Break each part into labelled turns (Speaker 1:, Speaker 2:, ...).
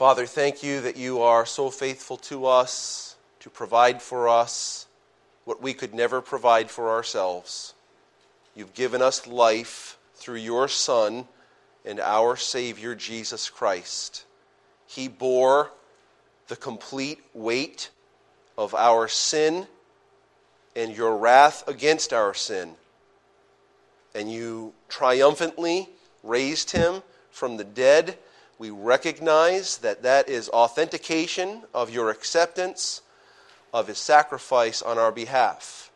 Speaker 1: Father, thank you that you are so faithful to us to provide for us what we could never provide for ourselves. You've given us life through your Son and our Savior, Jesus Christ. He bore the complete weight of our sin and your wrath against our sin. And you triumphantly raised him from the dead. We recognize that that is authentication of your acceptance of his sacrifice on our behalf.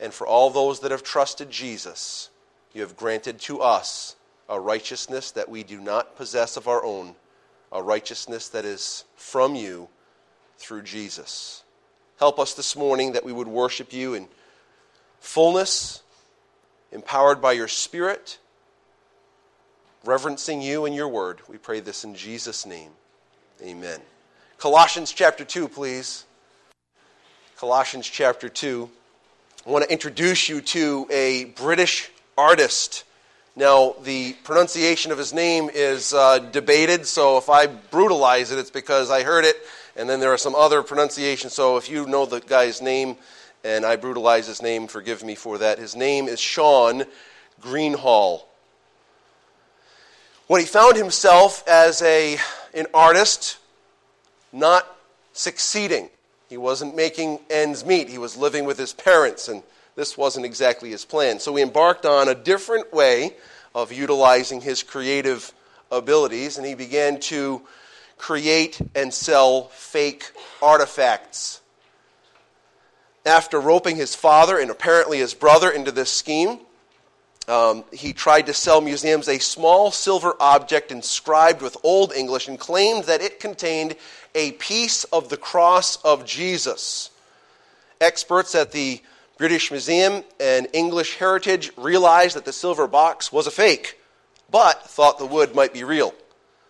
Speaker 1: And for all those that have trusted Jesus, you have granted to us a righteousness that we do not possess of our own, a righteousness that is from you through Jesus. Help us this morning that we would worship you in fullness, empowered by your Spirit, reverencing you and your word. We pray this in Jesus' name. Amen. Colossians chapter 2, please. Colossians chapter 2. I want to introduce you to a British artist. Now, the pronunciation of his name is uh, debated, so if I brutalize it, it's because I heard it and then there are some other pronunciations. So if you know the guy's name and I brutalize his name, forgive me for that. His name is Shaun Greenhalgh. When he found himself as a, an artist, not succeeding, he wasn't making ends meet. He was living with his parents, and this wasn't exactly his plan. So he embarked on a different way of utilizing his creative abilities, and he began to create and sell fake artifacts. After roping his father and apparently his brother into this scheme, um, he tried to sell museums a small silver object inscribed with Old English and claimed that it contained a piece of the cross of Jesus. Experts at the British Museum and English Heritage realized that the silver box was a fake, but thought the wood might be real.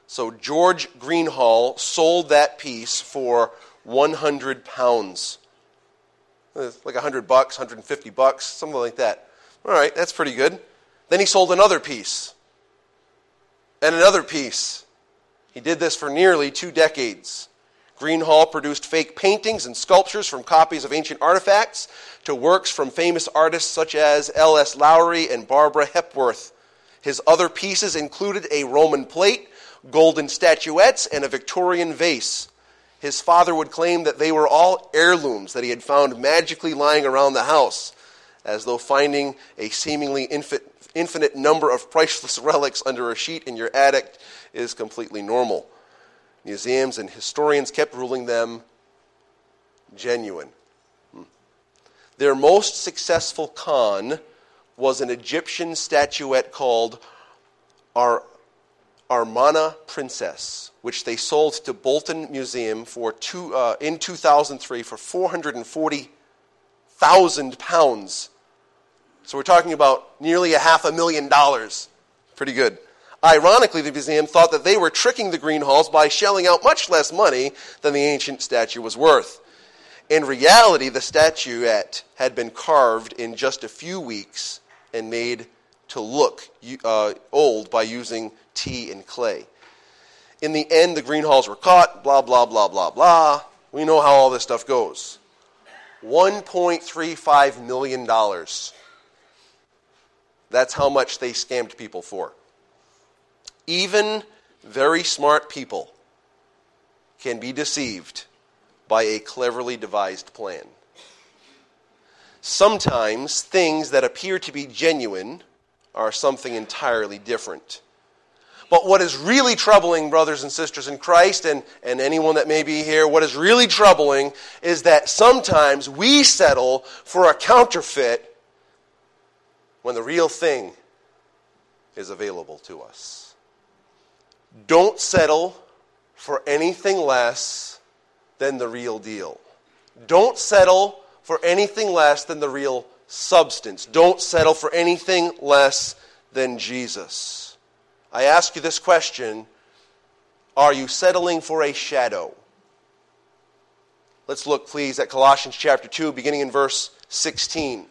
Speaker 1: So George Greenhalgh sold that piece for 100 pounds. Like 100 bucks, 150 bucks, something like that. All right, that's pretty good. Then he sold another piece. And another piece. He did this for nearly two decades. Greenhalgh produced fake paintings and sculptures from copies of ancient artifacts to works from famous artists such as L.S. Lowry and Barbara Hepworth. His other pieces included a Roman plate golden statuettes, and a Victorian vase. His father would claim that they were all heirlooms that he had found magically lying around the house, as though finding a seemingly infinite number of priceless relics under a sheet in your attic is completely normal. Museums and historians kept ruling them genuine. Hmm. Their most successful con was an Egyptian statuette called Ar- Amarna Princess, which they sold to Bolton Museum for two, uh, in 2003 for 440,000 pounds. So we're talking about nearly a half a million dollars. Pretty good. Ironically, the museum thought that they were tricking the Greenhalghs by shelling out much less money than the ancient statue was worth. In reality, the statuette had been carved in just a few weeks and made to look uh, old by using tea and clay. In the end, the Greenhalghs were caught, blah, blah, blah, blah, blah. We know how all this stuff goes. $1.35 million. That's how much they scammed people for. Even very smart people can be deceived by a cleverly devised plan. Sometimes things that appear to be genuine are something entirely different. But what is really troubling, brothers and sisters in Christ, and, and anyone that may be here, what is really troubling is that sometimes we settle for a counterfeit when the real thing is available to us. Don't settle for anything less than the real deal. Don't settle for anything less than the real substance. Don't settle for anything less than Jesus. I ask you this question Are you settling for a shadow? Let's look, please, at Colossians chapter 2, beginning in verse 16,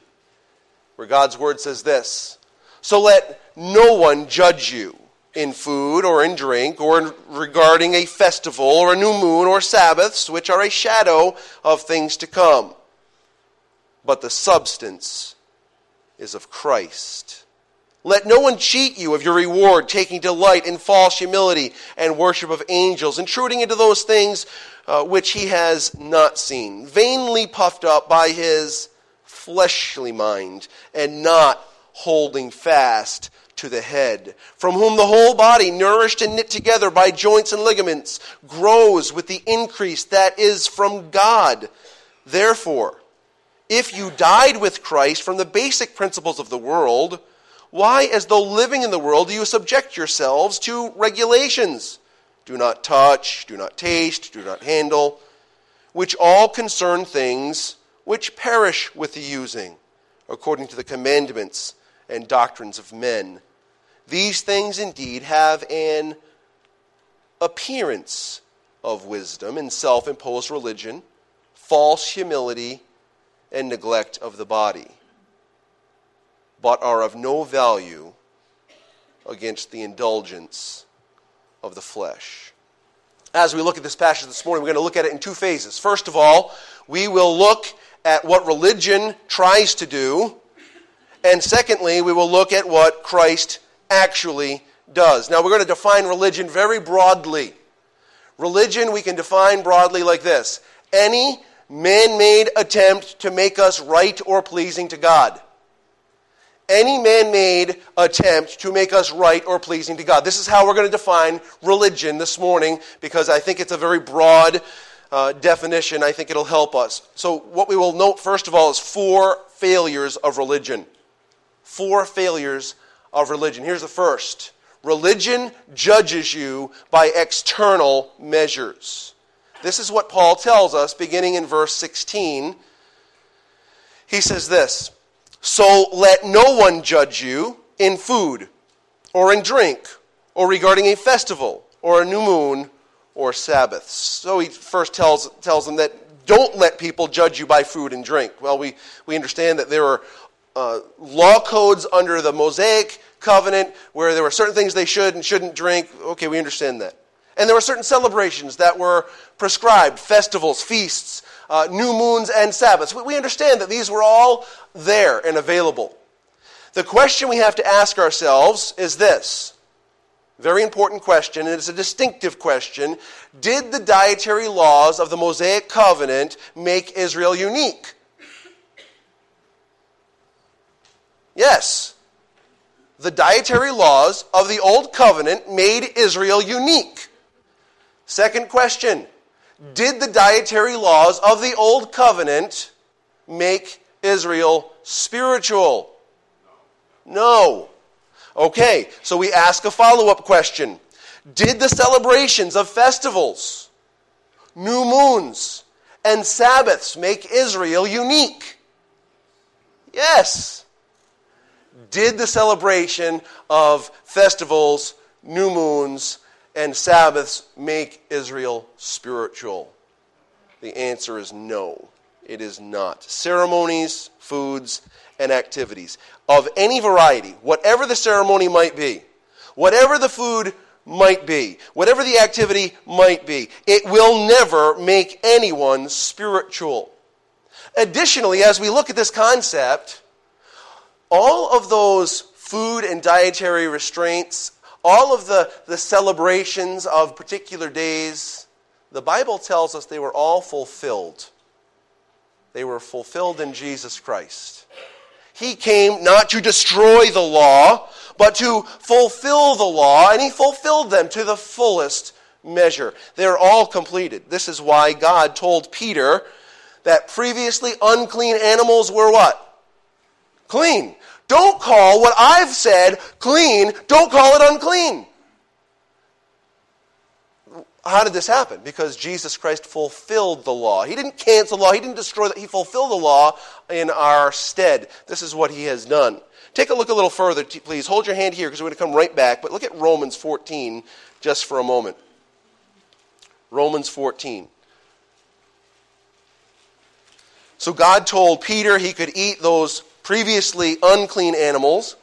Speaker 1: where God's word says this So let no one judge you in food or in drink, or in regarding a festival or a new moon or Sabbaths, which are a shadow of things to come. But the substance is of Christ. Let no one cheat you of your reward, taking delight in false humility and worship of angels, intruding into those things uh, which he has not seen, vainly puffed up by his fleshly mind, and not holding fast to the head, from whom the whole body, nourished and knit together by joints and ligaments, grows with the increase that is from God. Therefore, if you died with Christ from the basic principles of the world, why, as though living in the world, do you subject yourselves to regulations? Do not touch, do not taste, do not handle, which all concern things which perish with the using, according to the commandments and doctrines of men these things indeed have an appearance of wisdom in self imposed religion, false humility, and neglect of the body, but are of no value against the indulgence of the flesh. As we look at this passage this morning, we're going to look at it in two phases. First of all, we will look at what religion tries to do, and secondly, we will look at what Christ actually does. Now, we're going to define religion very broadly. Religion we can define broadly like this any man made attempt to make us right or pleasing to God. Any man made attempt to make us right or pleasing to God. This is how we're going to define religion this morning because I think it's a very broad uh, definition. I think it'll help us. So, what we will note first of all is four failures of religion. Four failures of religion. Here's the first religion judges you by external measures. This is what Paul tells us beginning in verse 16. He says this So let no one judge you in food or in drink or regarding a festival or a new moon or Sabbaths. So he first tells, tells them that don't let people judge you by food and drink. Well, we, we understand that there are uh, law codes under the Mosaic covenant where there were certain things they should and shouldn't drink. Okay, we understand that. And there were certain celebrations that were prescribed festivals, feasts, uh, new moons, and Sabbaths. We understand that these were all there and available. The question we have to ask ourselves is this very important question, and it's a distinctive question. Did the dietary laws of the Mosaic covenant make Israel unique? Yes. The dietary laws of the Old Covenant made Israel unique. Second question Did the dietary laws of the Old Covenant make Israel spiritual? No. Okay, so we ask a follow up question Did the celebrations of festivals, new moons, and Sabbaths make Israel unique? Yes. Did the celebration of festivals, new moons, and Sabbaths make Israel spiritual? The answer is no, it is not. Ceremonies, foods, and activities of any variety, whatever the ceremony might be, whatever the food might be, whatever the activity might be, it will never make anyone spiritual. Additionally, as we look at this concept, all of those food and dietary restraints, all of the, the celebrations of particular days, the Bible tells us they were all fulfilled. They were fulfilled in Jesus Christ. He came not to destroy the law, but to fulfill the law, and he fulfilled them to the fullest measure. They're all completed. This is why God told Peter that previously unclean animals were what? Clean. Don't call what I've said clean, don't call it unclean. How did this happen? Because Jesus Christ fulfilled the law. He didn't cancel the law, He didn't destroy it, He fulfilled the law in our stead. This is what He has done. Take a look a little further, please. Hold your hand here because we're going to come right back. But look at Romans 14 just for a moment. Romans 14. So God told Peter he could eat those previously unclean animals.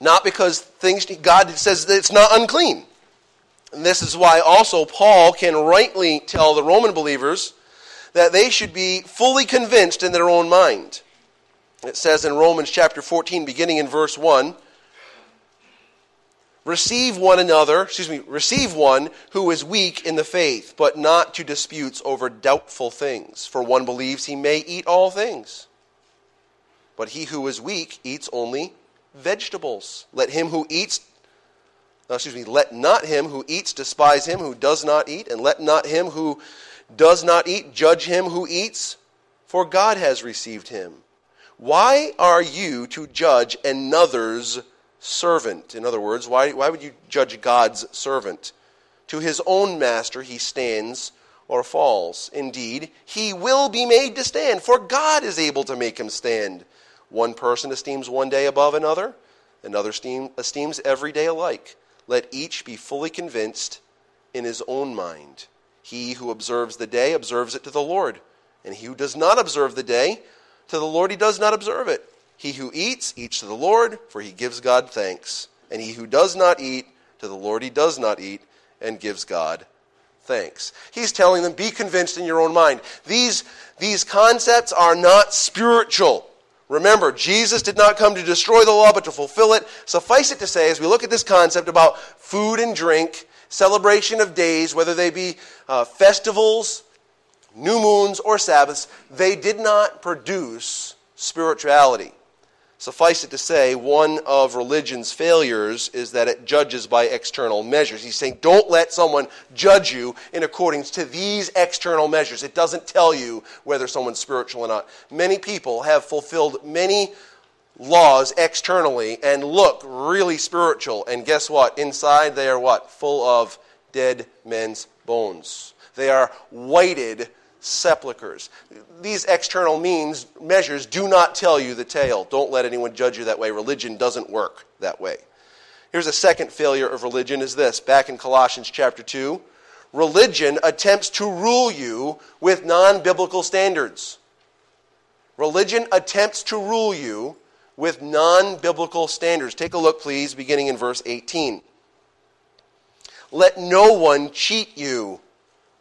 Speaker 1: Not because things God says that it's not unclean. And this is why also Paul can rightly tell the Roman believers that they should be fully convinced in their own mind. It says in Romans chapter 14, beginning in verse 1 Receive one another, excuse me, receive one who is weak in the faith, but not to disputes over doubtful things. For one believes he may eat all things. But he who is weak eats only vegetables. Let him who eats uh, excuse me, let not him who eats despise him who does not eat, and let not him who does not eat judge him who eats, for God has received him. Why are you to judge another's servant? In other words, why, why would you judge God's servant? To his own master he stands or falls. Indeed, he will be made to stand, for God is able to make him stand. One person esteems one day above another, another esteems every day alike. Let each be fully convinced in his own mind. He who observes the day observes it to the Lord, and he who does not observe the day, to the Lord he does not observe it. He who eats, eats to the Lord, for he gives God thanks. And he who does not eat, to the Lord he does not eat, and gives God thanks. He's telling them, be convinced in your own mind. These, these concepts are not spiritual. Remember, Jesus did not come to destroy the law, but to fulfill it. Suffice it to say, as we look at this concept about food and drink, celebration of days, whether they be uh, festivals, new moons, or Sabbaths, they did not produce spirituality. Suffice it to say, one of religion's failures is that it judges by external measures. He's saying, don't let someone judge you in accordance to these external measures. It doesn't tell you whether someone's spiritual or not. Many people have fulfilled many laws externally and look really spiritual. And guess what? Inside, they are what? Full of dead men's bones. They are whited sepulchres. These external means, measures do not tell you the tale. Don't let anyone judge you that way. Religion doesn't work that way. Here's a second failure of religion is this. Back in Colossians chapter 2, religion attempts to rule you with non-biblical standards. Religion attempts to rule you with non-biblical standards. Take a look please beginning in verse 18. Let no one cheat you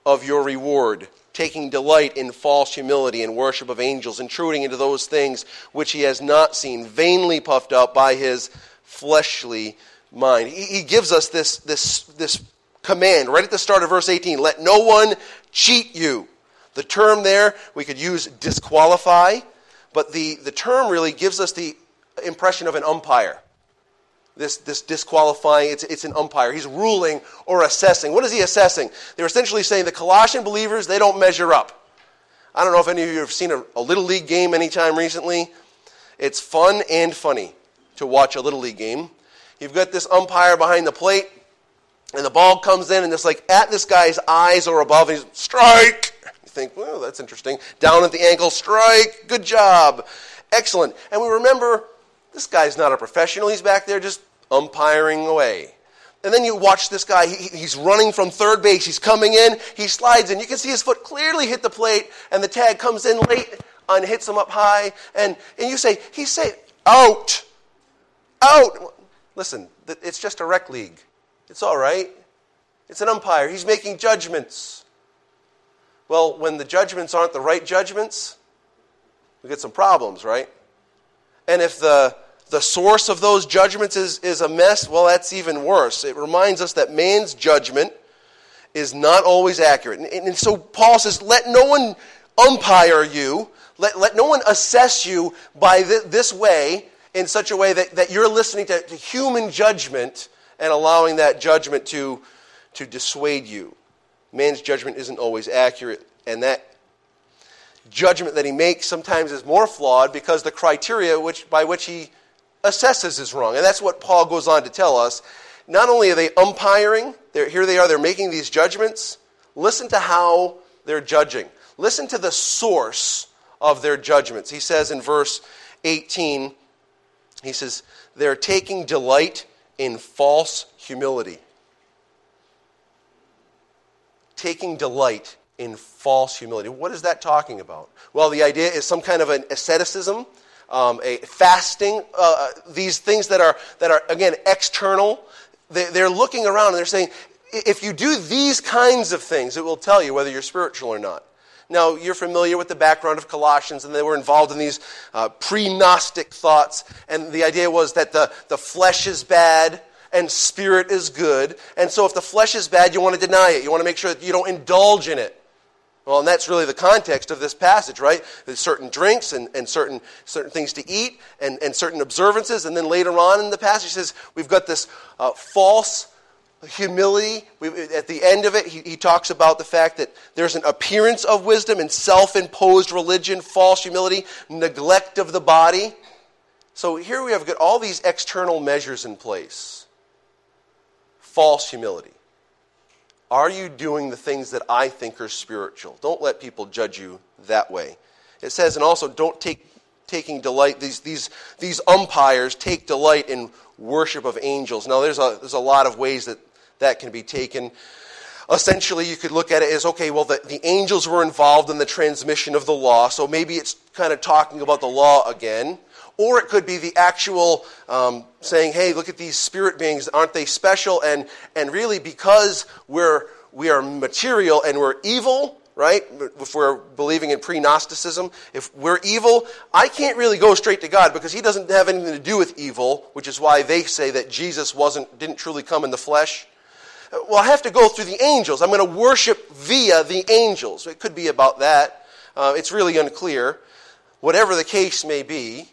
Speaker 1: of your reward taking delight in false humility and worship of angels, intruding into those things which he has not seen, vainly puffed up by his fleshly mind. He, he gives us this, this, this command right at the start of verse 18 let no one cheat you. The term there, we could use disqualify, but the, the term really gives us the impression of an umpire this, this disqualifying, it's, it's an umpire. He's ruling or assessing. What is he assessing? They're essentially saying the Colossian believers, they don't measure up. I don't know if any of you have seen a, a Little League game anytime recently. It's fun and funny to watch a Little League game. You've got this umpire behind the plate, and the ball comes in, and it's like at this guy's eyes or above, and he's strike. You think, well, that's interesting. Down at the ankle, strike. Good job. Excellent. And we remember this guy's not a professional. He's back there just umpiring away. And then you watch this guy, he, he's running from third base. He's coming in, he slides in. You can see his foot clearly hit the plate, and the tag comes in late and hits him up high. And, and you say, he's saying, out, out. Listen, it's just a rec league. It's all right. It's an umpire. He's making judgments. Well, when the judgments aren't the right judgments, we get some problems, right? And if the the source of those judgments is, is a mess, well, that's even worse. It reminds us that man's judgment is not always accurate. And, and so Paul says, let no one umpire you, let, let no one assess you by th- this way in such a way that, that you're listening to, to human judgment and allowing that judgment to, to dissuade you. Man's judgment isn't always accurate, and that judgment that he makes sometimes is more flawed because the criteria which, by which he assesses is wrong. And that's what Paul goes on to tell us. Not only are they umpiring, here they are, they're making these judgments. Listen to how they're judging. Listen to the source of their judgments. He says in verse 18, he says, they're taking delight in false humility. Taking delight in false humility. What is that talking about? Well, the idea is some kind of an asceticism um, a fasting, uh, these things that are, that are, again, external. They, they're looking around and they're saying, if you do these kinds of things, it will tell you whether you're spiritual or not. Now, you're familiar with the background of Colossians, and they were involved in these uh, pre Gnostic thoughts. And the idea was that the, the flesh is bad and spirit is good. And so, if the flesh is bad, you want to deny it. You want to make sure that you don't indulge in it. Well, and that's really the context of this passage, right? There's certain drinks and, and certain, certain things to eat and, and certain observances. And then later on in the passage, says we've got this uh, false humility. We, at the end of it, he, he, talks about the fact that there's an appearance of wisdom and self imposed religion, false humility, neglect of the body. So here we have got all these external measures in place. False humility. Are you doing the things that I think are spiritual? Don't let people judge you that way. It says, and also don't take taking delight, these, these, these umpires take delight in worship of angels. Now, there's a, there's a lot of ways that that can be taken. Essentially, you could look at it as okay, well, the, the angels were involved in the transmission of the law, so maybe it's kind of talking about the law again. Or it could be the actual um, saying, hey, look at these spirit beings, aren't they special? And, and really, because we're, we are material and we're evil, right? If we're believing in pre Gnosticism, if we're evil, I can't really go straight to God because He doesn't have anything to do with evil, which is why they say that Jesus wasn't, didn't truly come in the flesh. Well, I have to go through the angels. I'm going to worship via the angels. It could be about that. Uh, it's really unclear. Whatever the case may be,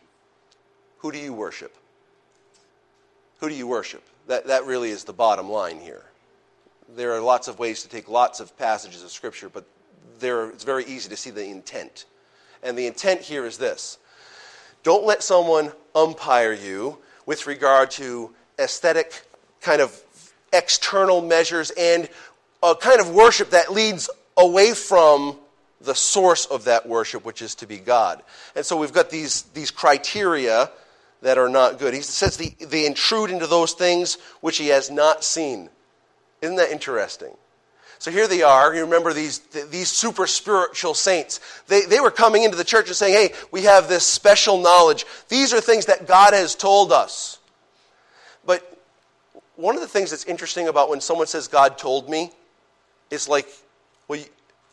Speaker 1: who do you worship? Who do you worship? That, that really is the bottom line here. There are lots of ways to take lots of passages of Scripture, but there, it's very easy to see the intent. And the intent here is this don't let someone umpire you with regard to aesthetic kind of external measures and a kind of worship that leads away from the source of that worship, which is to be God. And so we've got these, these criteria that are not good. He says the, they intrude into those things which he has not seen. Isn't that interesting? So here they are. You remember these, these super spiritual saints. They, they were coming into the church and saying, hey, we have this special knowledge. These are things that God has told us. But one of the things that's interesting about when someone says, God told me, is like, well,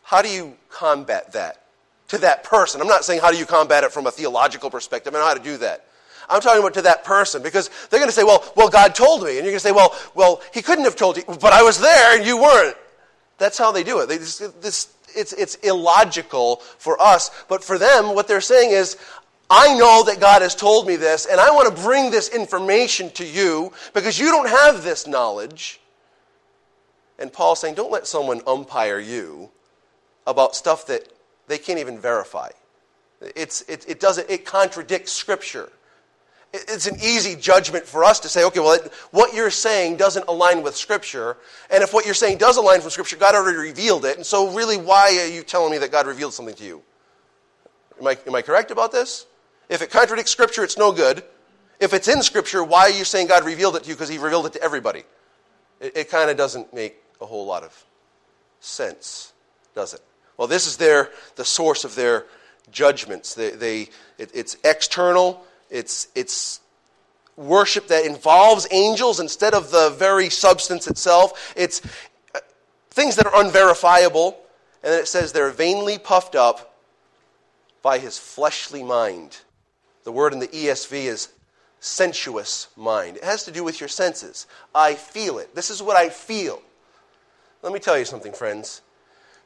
Speaker 1: how do you combat that to that person? I'm not saying how do you combat it from a theological perspective. I know how to do that. I'm talking about to that person because they're going to say, well, well, God told me. And you're going to say, well, well, he couldn't have told you, but I was there and you weren't. That's how they do it. They just, this, it's, it's illogical for us, but for them, what they're saying is, I know that God has told me this, and I want to bring this information to you because you don't have this knowledge. And Paul's saying, don't let someone umpire you about stuff that they can't even verify. It's, it, it, doesn't, it contradicts Scripture. It's an easy judgment for us to say, okay, well, it, what you're saying doesn't align with Scripture. And if what you're saying does align with Scripture, God already revealed it. And so, really, why are you telling me that God revealed something to you? Am I, am I correct about this? If it contradicts Scripture, it's no good. If it's in Scripture, why are you saying God revealed it to you? Because He revealed it to everybody. It, it kind of doesn't make a whole lot of sense, does it? Well, this is their, the source of their judgments. They, they, it, it's external, it's, it's worship that involves angels instead of the very substance itself. It's uh, things that are unverifiable. And then it says they're vainly puffed up by his fleshly mind. The word in the ESV is sensuous mind. It has to do with your senses. I feel it. This is what I feel. Let me tell you something, friends.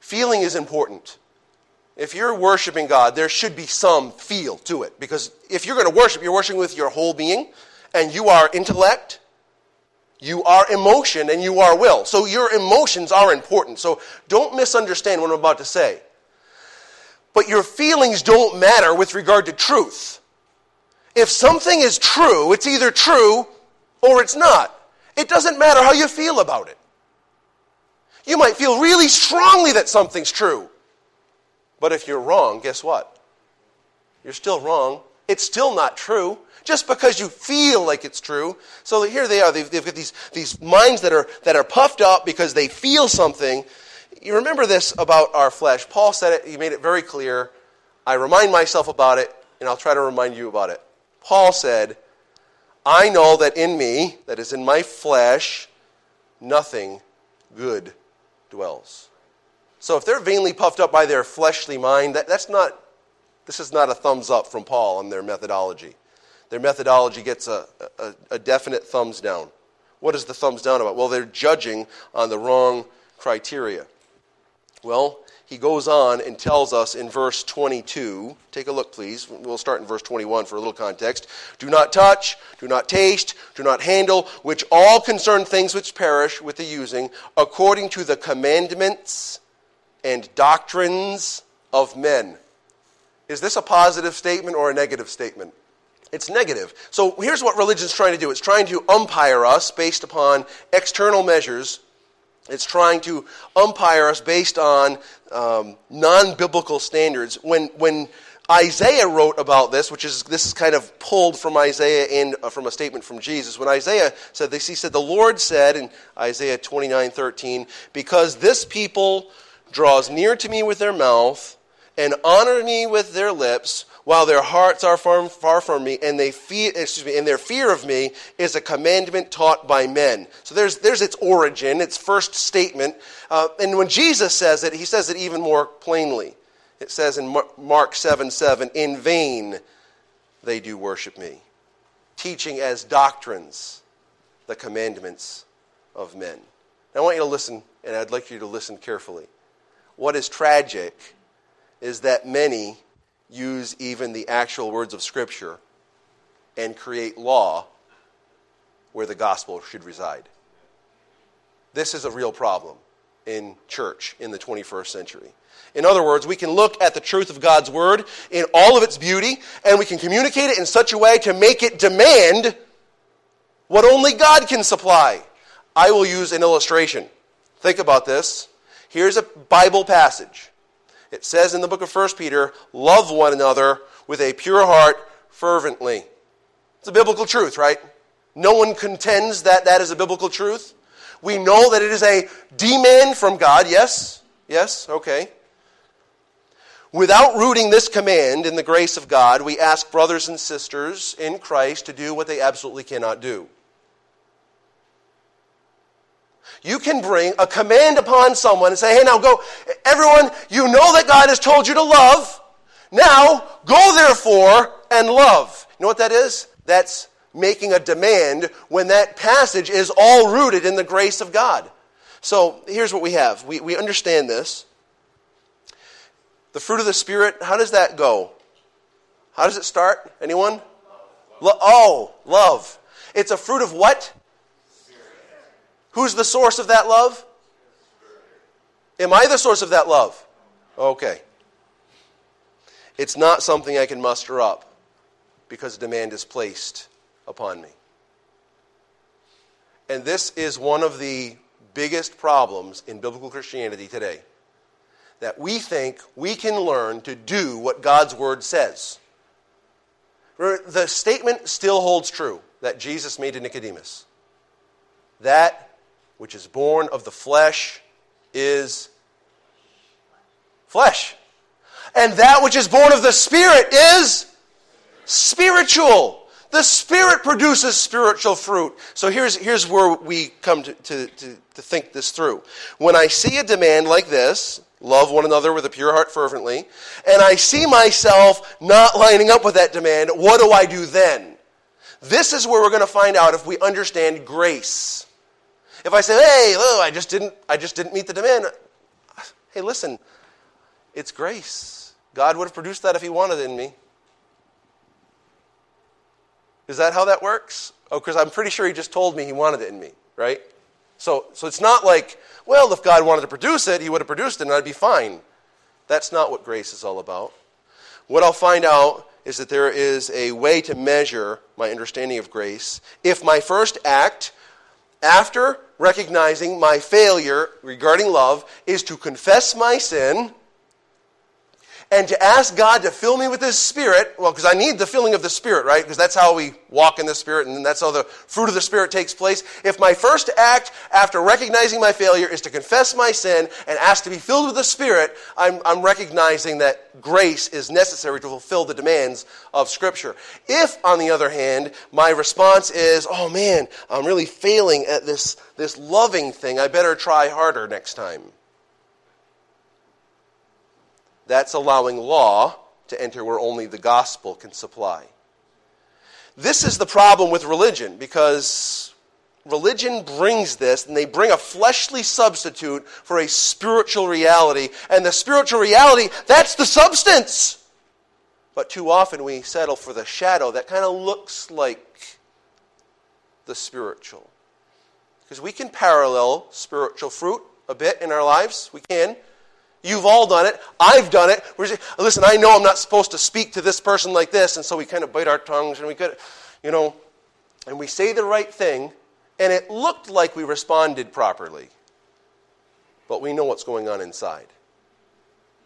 Speaker 1: Feeling is important. If you're worshiping God, there should be some feel to it. Because if you're going to worship, you're worshiping with your whole being, and you are intellect, you are emotion, and you are will. So your emotions are important. So don't misunderstand what I'm about to say. But your feelings don't matter with regard to truth. If something is true, it's either true or it's not. It doesn't matter how you feel about it. You might feel really strongly that something's true. But if you're wrong, guess what? You're still wrong. It's still not true. Just because you feel like it's true. So here they are. They've, they've got these, these minds that are, that are puffed up because they feel something. You remember this about our flesh. Paul said it, he made it very clear. I remind myself about it and I'll try to remind you about it. Paul said, I know that in me, that is in my flesh, nothing good dwells. So if they're vainly puffed up by their fleshly mind, that, that's not, this is not a thumbs up from Paul on their methodology. Their methodology gets a, a, a definite thumbs down. What is the thumbs down about? Well, they're judging on the wrong criteria. Well, he goes on and tells us in verse 22. Take a look, please. We'll start in verse 21 for a little context. Do not touch, do not taste, do not handle, which all concern things which perish with the using, according to the commandments and doctrines of men. Is this a positive statement or a negative statement? It's negative. So here's what religion's trying to do it's trying to umpire us based upon external measures it's trying to umpire us based on um, non biblical standards. When, when Isaiah wrote about this, which is this is kind of pulled from Isaiah and uh, from a statement from Jesus. When Isaiah said this, he said, "The Lord said in Isaiah twenty nine thirteen, because this people draws near to me with their mouth and honor me with their lips, while their hearts are far, far from me, and they fear, excuse me, and their fear of me is a commandment taught by men. So there's, there's its origin, its first statement. Uh, and when Jesus says it, he says it even more plainly. It says in Mark 7 7, in vain they do worship me, teaching as doctrines the commandments of men. Now I want you to listen, and I'd like you to listen carefully. What is tragic is that many use even the actual words of Scripture and create law where the gospel should reside. This is a real problem in church in the 21st century. In other words, we can look at the truth of God's word in all of its beauty, and we can communicate it in such a way to make it demand what only God can supply. I will use an illustration. Think about this. Here's a Bible passage. It says in the book of 1 Peter, love one another with a pure heart fervently. It's a biblical truth, right? No one contends that that is a biblical truth. We know that it is a demand from God. Yes? Yes? Okay. Without rooting this command in the grace of God, we ask brothers and sisters in Christ to do what they absolutely cannot do. You can bring a command upon someone and say, hey, now go. Everyone, you know that God has told you to love. Now, go therefore and love. You know what that is? That's making a demand when that passage is all rooted in the grace of God. So here's what we have we, we understand this. The fruit of the Spirit, how does that go? How does it start? Anyone? Lo- oh, love. It's a fruit of what? Who's the source of that love? Am I the source of that love? Okay. It's not something I can muster up because demand is placed upon me. And this is one of the biggest problems in biblical Christianity today. That we think we can learn to do what God's Word says. The statement still holds true that Jesus made to Nicodemus. That which is born of the flesh is flesh. And that which is born of the Spirit is spiritual. The Spirit produces spiritual fruit. So here's, here's where we come to, to, to, to think this through. When I see a demand like this, love one another with a pure heart fervently, and I see myself not lining up with that demand, what do I do then? This is where we're going to find out if we understand grace. If I say, hey, oh, I just didn't, I just didn't meet the demand, hey, listen, it's grace. God would have produced that if He wanted it in me. Is that how that works? Oh, because I'm pretty sure He just told me He wanted it in me, right? So, so it's not like, well, if God wanted to produce it, He would have produced it and I'd be fine. That's not what grace is all about. What I'll find out is that there is a way to measure my understanding of grace. If my first act after recognizing my failure regarding love, is to confess my sin and to ask God to fill me with His Spirit, well, because I need the filling of the Spirit, right? Because that's how we walk in the Spirit, and that's how the fruit of the Spirit takes place. If my first act after recognizing my failure is to confess my sin and ask to be filled with the Spirit, I'm, I'm recognizing that grace is necessary to fulfill the demands of Scripture. If, on the other hand, my response is, oh man, I'm really failing at this, this loving thing, I better try harder next time that's allowing law to enter where only the gospel can supply. This is the problem with religion because religion brings this and they bring a fleshly substitute for a spiritual reality. And the spiritual reality, that's the substance. But too often we settle for the shadow that kind of looks like the spiritual. Because we can parallel spiritual fruit a bit in our lives. We can. You've all done it. I've done it. Saying, Listen, I know I'm not supposed to speak to this person like this, and so we kind of bite our tongues and we could, you know, and we say the right thing, and it looked like we responded properly. But we know what's going on inside.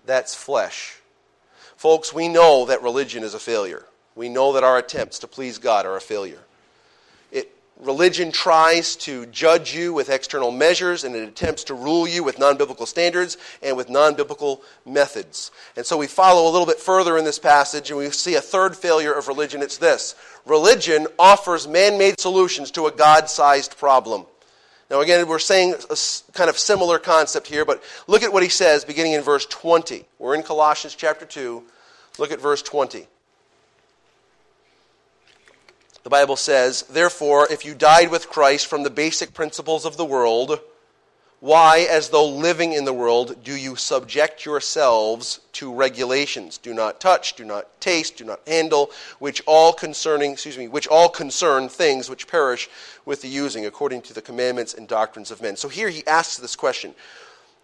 Speaker 1: That's flesh. Folks, we know that religion is a failure. We know that our attempts to please God are a failure. Religion tries to judge you with external measures and it attempts to rule you with non biblical standards and with non biblical methods. And so we follow a little bit further in this passage and we see a third failure of religion. It's this religion offers man made solutions to a God sized problem. Now, again, we're saying a kind of similar concept here, but look at what he says beginning in verse 20. We're in Colossians chapter 2. Look at verse 20. The Bible says, Therefore, if you died with Christ from the basic principles of the world, why, as though living in the world, do you subject yourselves to regulations? Do not touch, do not taste, do not handle, which all concerning, excuse me, which all concern things which perish with the using, according to the commandments and doctrines of men. So here he asks this question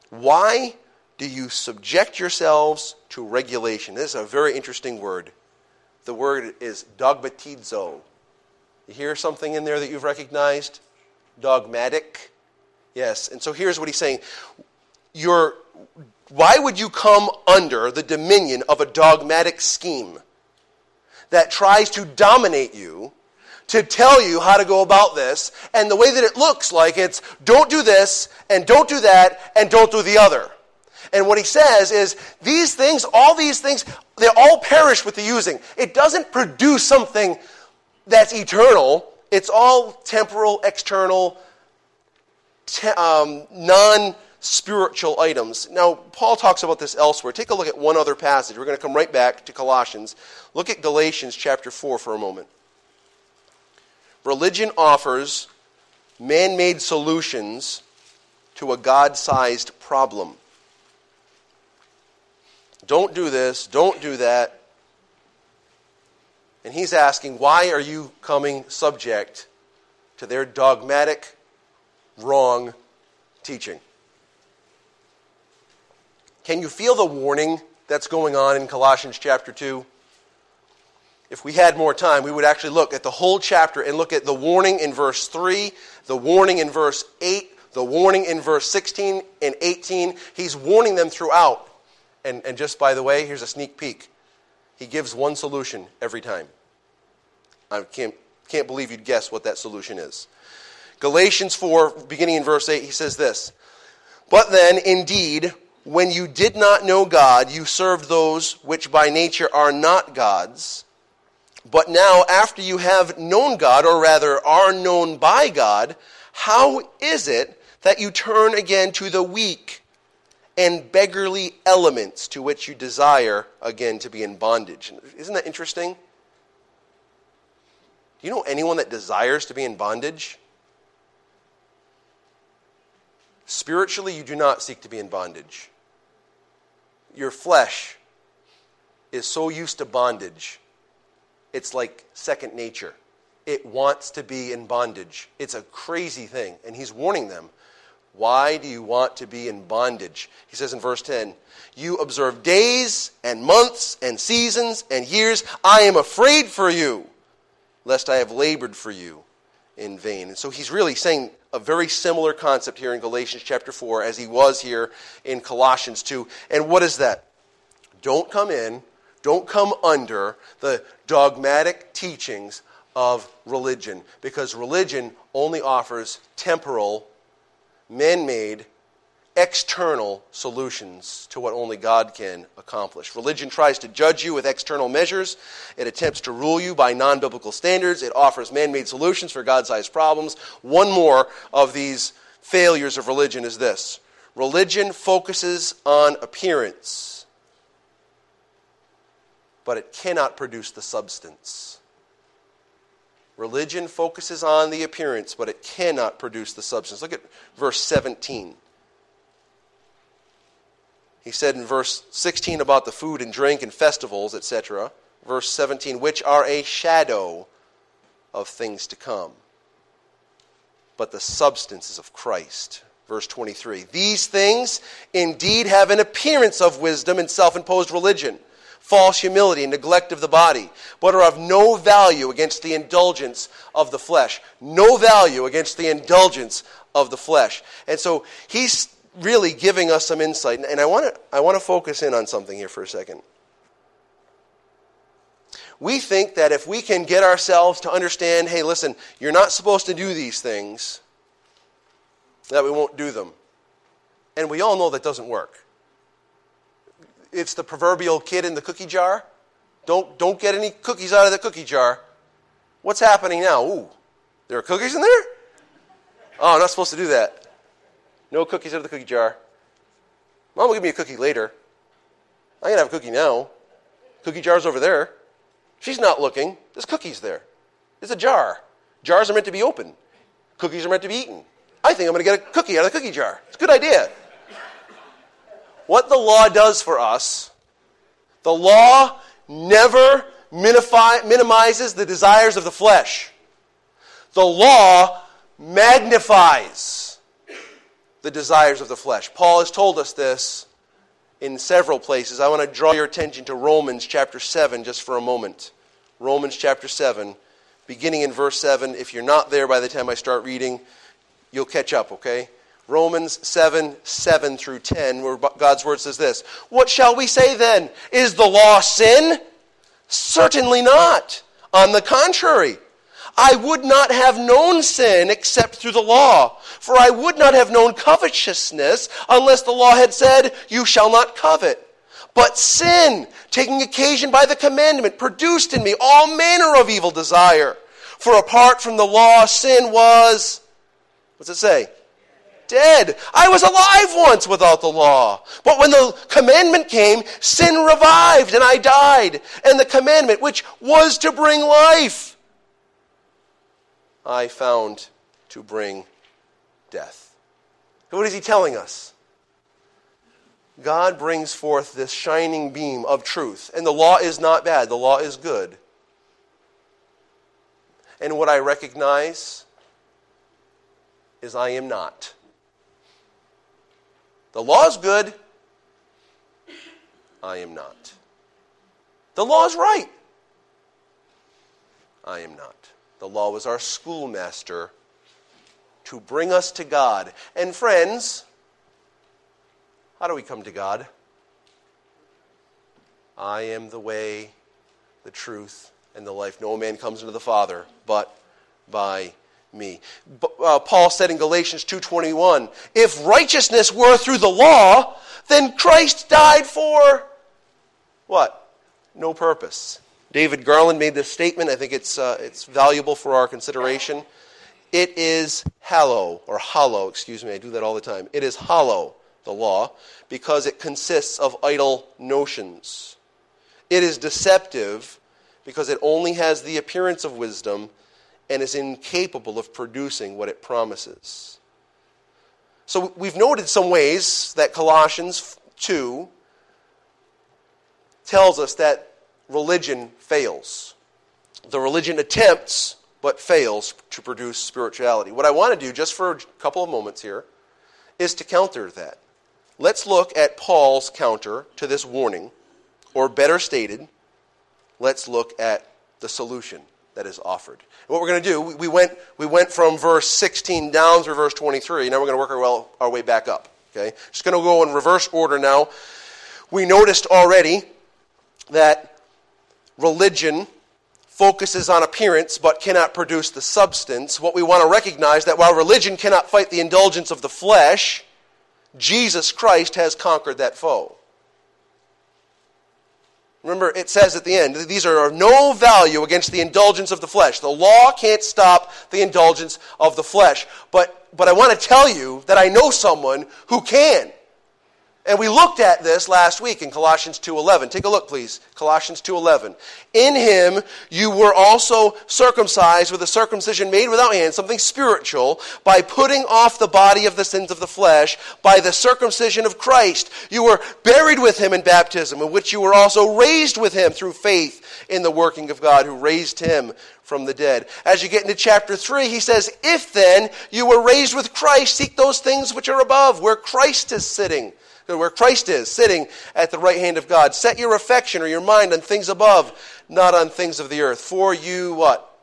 Speaker 1: Why do you subject yourselves to regulation? This is a very interesting word. The word is dogmatizo. You hear something in there that you've recognized? Dogmatic. Yes. And so here's what he's saying. You're, why would you come under the dominion of a dogmatic scheme that tries to dominate you, to tell you how to go about this, and the way that it looks like it's don't do this, and don't do that, and don't do the other. And what he says is these things, all these things, they all perish with the using. It doesn't produce something that's eternal. It's all temporal, external, te- um, non spiritual items. Now, Paul talks about this elsewhere. Take a look at one other passage. We're going to come right back to Colossians. Look at Galatians chapter 4 for a moment. Religion offers man made solutions to a God sized problem. Don't do this, don't do that. And he's asking, why are you coming subject to their dogmatic, wrong teaching? Can you feel the warning that's going on in Colossians chapter 2? If we had more time, we would actually look at the whole chapter and look at the warning in verse 3, the warning in verse 8, the warning in verse 16 and 18. He's warning them throughout. And, and just by the way, here's a sneak peek. He gives one solution every time. I can't, can't believe you'd guess what that solution is. Galatians 4, beginning in verse 8, he says this But then, indeed, when you did not know God, you served those which by nature are not gods. But now, after you have known God, or rather are known by God, how is it that you turn again to the weak and beggarly elements to which you desire again to be in bondage? Isn't that interesting? Do you know anyone that desires to be in bondage? Spiritually, you do not seek to be in bondage. Your flesh is so used to bondage, it's like second nature. It wants to be in bondage. It's a crazy thing. And he's warning them. Why do you want to be in bondage? He says in verse 10 You observe days and months and seasons and years. I am afraid for you lest I have labored for you in vain. And so he's really saying a very similar concept here in Galatians chapter 4 as he was here in Colossians 2. And what is that? Don't come in, don't come under the dogmatic teachings of religion because religion only offers temporal, man made, external solutions to what only God can accomplish. Religion tries to judge you with external measures, it attempts to rule you by non biblical standards, it offers man made solutions for God sized problems. One more of these failures of religion is this religion focuses on appearance, but it cannot produce the substance. Religion focuses on the appearance, but it cannot produce the substance. Look at verse 17. He said in verse 16 about the food and drink and festivals, etc. Verse 17, which are a shadow of things to come. But the substance is of Christ. Verse 23, these things indeed have an appearance of wisdom and self imposed religion false humility and neglect of the body, but are of no value against the indulgence of the flesh. No value against the indulgence of the flesh. And so he's really giving us some insight. And I want to, I want to focus in on something here for a second. We think that if we can get ourselves to understand, hey, listen, you're not supposed to do these things, that we won't do them. And we all know that doesn't work it's the proverbial kid in the cookie jar. Don't, don't get any cookies out of the cookie jar. What's happening now? Ooh, there are cookies in there? Oh, I'm not supposed to do that. No cookies out of the cookie jar. Mom will give me a cookie later. I can have a cookie now. Cookie jar's over there. She's not looking. There's cookies there. It's a jar. Jars are meant to be open. Cookies are meant to be eaten. I think I'm going to get a cookie out of the cookie jar. It's a good idea what the law does for us, the law never minimizes the desires of the flesh. The law magnifies the desires of the flesh. Paul has told us this in several places. I want to draw your attention to Romans chapter 7 just for a moment. Romans chapter 7, beginning in verse 7. If you're not there by the time I start reading, you'll catch up, okay? Romans 7 7 through 10, where God's word says this What shall we say then? Is the law sin? Certainly not. On the contrary, I would not have known sin except through the law. For I would not have known covetousness unless the law had said, You shall not covet. But sin, taking occasion by the commandment, produced in me all manner of evil desire. For apart from the law, sin was, what's it say? dead. I was alive once without the law. But when the commandment came, sin revived and I died. And the commandment, which was to bring life, I found to bring death. What is he telling us? God brings forth this shining beam of truth. And the law is not bad, the law is good. And what I recognize is I am not. The law is good. I am not. The law is right. I am not. The law was our schoolmaster to bring us to God. And friends, how do we come to God? I am the way, the truth, and the life. No man comes into the Father but by me. Uh, Paul said in Galatians 2:21, if righteousness were through the law, then Christ died for what? No purpose. David Garland made this statement. I think it's, uh, it's valuable for our consideration. It is hollow, or hollow, excuse me, I do that all the time. It is hollow, the law, because it consists of idle notions. It is deceptive because it only has the appearance of wisdom and is incapable of producing what it promises. So we've noted some ways that Colossians 2 tells us that religion fails. The religion attempts but fails to produce spirituality. What I want to do, just for a couple of moments here, is to counter that. Let's look at Paul's counter to this warning, or better stated, let's look at the solution that is offered. What we're going to do, we went, we went from verse 16 down through verse 23. Now we're going to work our, well, our way back up. Okay? Just going to go in reverse order now. We noticed already that religion focuses on appearance but cannot produce the substance, what we want to recognize that while religion cannot fight the indulgence of the flesh, Jesus Christ has conquered that foe. Remember, it says at the end, these are of no value against the indulgence of the flesh. The law can't stop the indulgence of the flesh. But, but I want to tell you that I know someone who can. And we looked at this last week in Colossians 2:11. Take a look please. Colossians 2:11. In him you were also circumcised with a circumcision made without hands, something spiritual, by putting off the body of the sins of the flesh by the circumcision of Christ. You were buried with him in baptism, in which you were also raised with him through faith in the working of God who raised him from the dead. As you get into chapter 3, he says, "If then you were raised with Christ, seek those things which are above, where Christ is sitting." Where Christ is, sitting at the right hand of God. Set your affection or your mind on things above, not on things of the earth. For you what?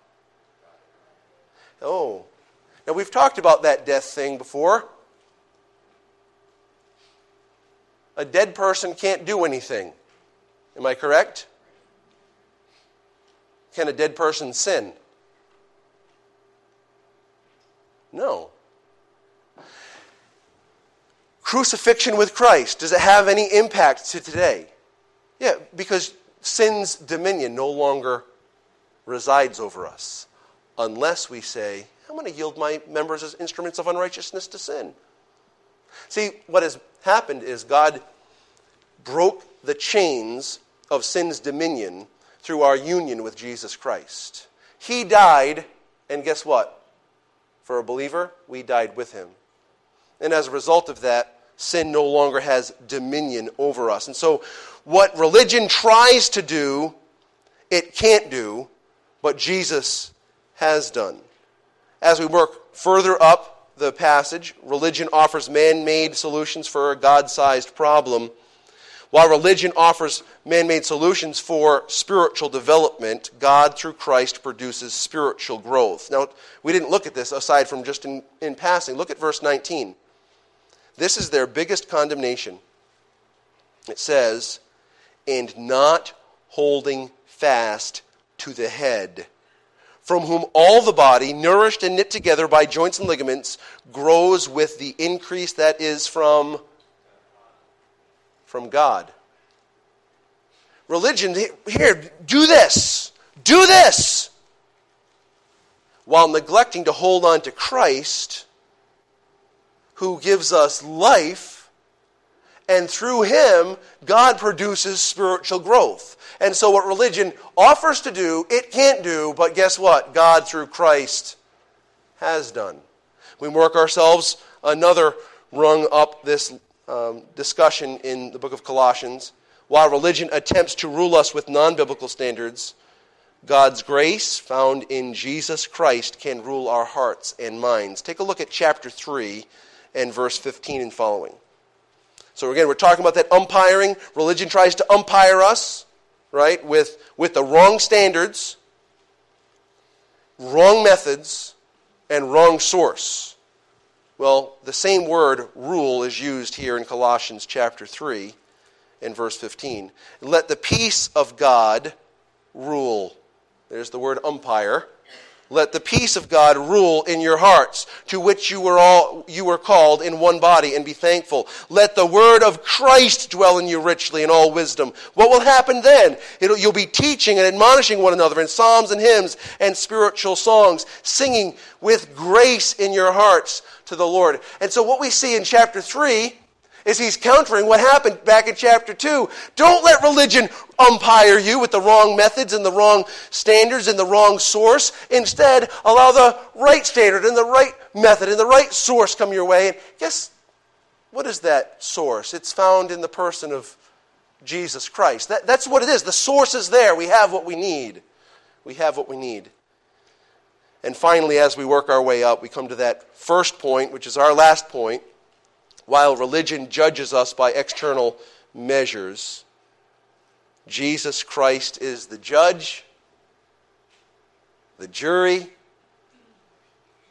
Speaker 1: Oh. Now we've talked about that death thing before. A dead person can't do anything. Am I correct? Can a dead person sin? No. Crucifixion with Christ, does it have any impact to today? Yeah, because sin's dominion no longer resides over us unless we say, I'm going to yield my members as instruments of unrighteousness to sin. See, what has happened is God broke the chains of sin's dominion through our union with Jesus Christ. He died, and guess what? For a believer, we died with him. And as a result of that, sin no longer has dominion over us. And so, what religion tries to do, it can't do, but Jesus has done. As we work further up the passage, religion offers man made solutions for a God sized problem, while religion offers man made solutions for spiritual development. God, through Christ, produces spiritual growth. Now, we didn't look at this aside from just in, in passing. Look at verse 19. This is their biggest condemnation. It says, and not holding fast to the head, from whom all the body, nourished and knit together by joints and ligaments, grows with the increase that is from, from God. Religion, here, do this, do this, while neglecting to hold on to Christ who gives us life, and through him, God produces spiritual growth. And so, what religion offers to do, it can't do, but guess what? God, through Christ, has done. We work ourselves another rung up this um, discussion in the book of Colossians. While religion attempts to rule us with non biblical standards, God's grace, found in Jesus Christ, can rule our hearts and minds. Take a look at chapter 3 and verse 15 and following. So again, we're talking about that umpiring. Religion tries to umpire us, right, with, with the wrong standards, wrong methods, and wrong source. Well, the same word, rule, is used here in Colossians chapter 3 and verse 15. Let the peace of God rule. There's the word umpire. Let the peace of God rule in your hearts, to which you were all you were called in one body, and be thankful. Let the word of Christ dwell in you richly in all wisdom. What will happen then? It'll, you'll be teaching and admonishing one another in psalms and hymns and spiritual songs, singing with grace in your hearts to the Lord. And so what we see in chapter 3 is he's countering what happened back in chapter 2. Don't let religion umpire you with the wrong methods and the wrong standards and the wrong source. Instead, allow the right standard and the right method and the right source come your way. And guess what is that source? It's found in the person of Jesus Christ. That, that's what it is. The source is there. We have what we need. We have what we need. And finally, as we work our way up, we come to that first point, which is our last point while religion judges us by external measures, Jesus Christ is the judge, the jury,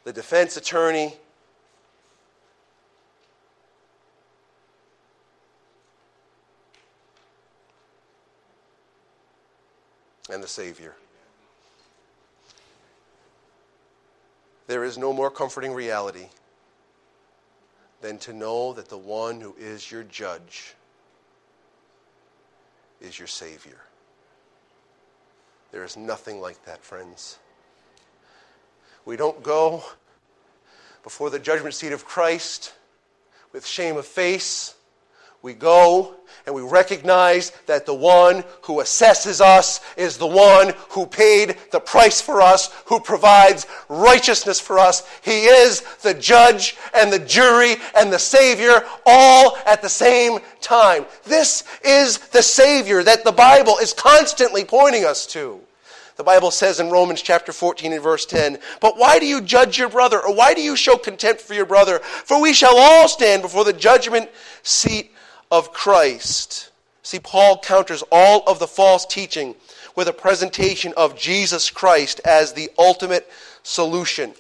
Speaker 1: the defense attorney, and the Savior. There is no more comforting reality than to know that the one who is your judge is your Savior. There is nothing like that, friends. We don't go before the judgment seat of Christ with shame of face we go and we recognize that the one who assesses us is the one who paid the price for us, who provides righteousness for us. He is the judge and the jury and the Savior all at the same time. This is the Savior that the Bible is constantly pointing us to. The Bible says in Romans chapter 14 and verse 10, But why do you judge your brother, or why do you show contempt for your brother? For we shall all stand before the judgment seat of Christ. See, Paul counters all of the false teaching with a presentation of Jesus Christ as the ultimate solution.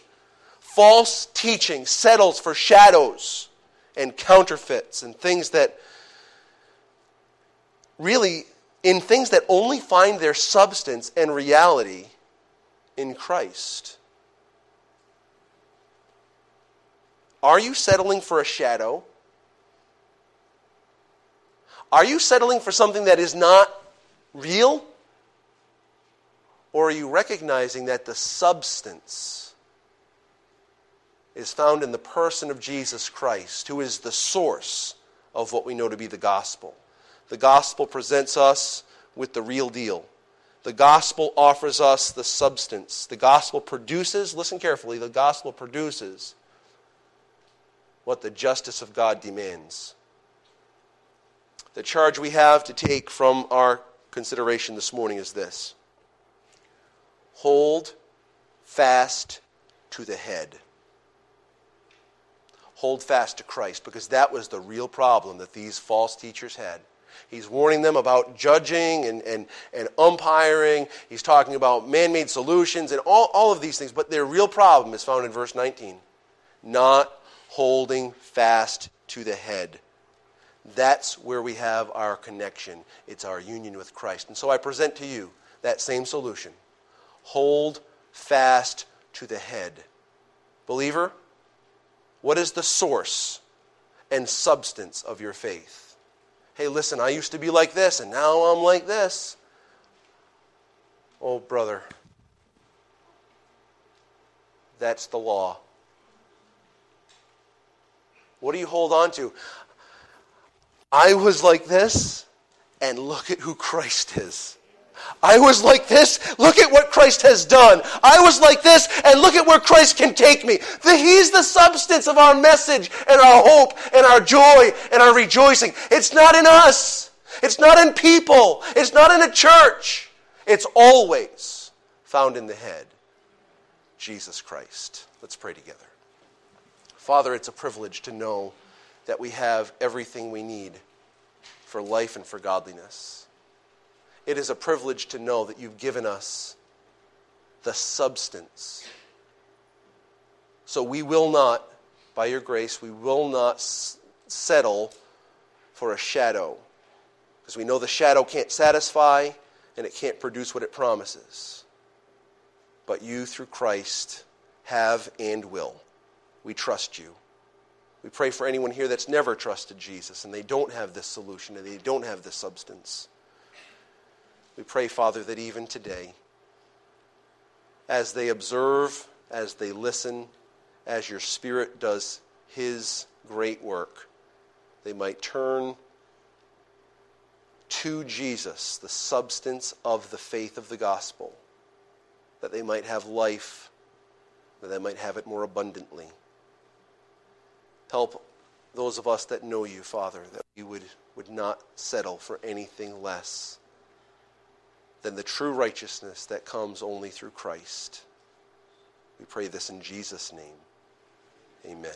Speaker 1: False teaching settles for shadows and counterfeits and things that really, in things that only find their substance and reality in Christ. Are you settling for a shadow? Are you settling for something that is not real? Or are you recognizing that the substance is found in the person of Jesus Christ, who is the source of what we know to be the gospel? The gospel presents us with the real deal. The gospel offers us the substance. The gospel produces, listen carefully, the gospel produces what the justice of God demands. The charge we have to take from our consideration this morning is this hold fast to the head. Hold fast to Christ, because that was the real problem that these false teachers had. He's warning them about judging and, and, and umpiring. He's talking about man made solutions and all, all of these things. But their real problem is found in verse 19 not holding fast to the head. That's where we have our connection. It's our union with Christ. And so I present to you that same solution. Hold fast to the head. Believer, what is the source and substance of your faith? Hey, listen, I used to be like this, and now I'm like this. Oh, brother, that's the law. What do you hold on to? I was like this, and look at who Christ is. I was like this, look at what Christ has done. I was like this, and look at where Christ can take me. He's the substance of our message and our hope and our joy and our rejoicing. It's not in us, it's not in people, it's not in a church. It's always found in the head Jesus Christ. Let's pray together. Father, it's a privilege to know that we have everything we need for life and for godliness. It is a privilege to know that you've given us the substance. So we will not, by your grace, we will not s- settle for a shadow. Because we know the shadow can't satisfy and it can't produce what it promises. But you, through Christ, have and will. We trust you. We pray for anyone here that's never trusted Jesus and they don't have this solution and they don't have this substance. We pray, Father, that even today, as they observe, as they listen, as your Spirit does His great work, they might turn to Jesus, the substance of the faith of the gospel, that they might have life, that they might have it more abundantly. Help those of us that know you, Father, that we would, would not settle for anything less than the true righteousness that comes only through Christ. We pray this in Jesus' name. Amen.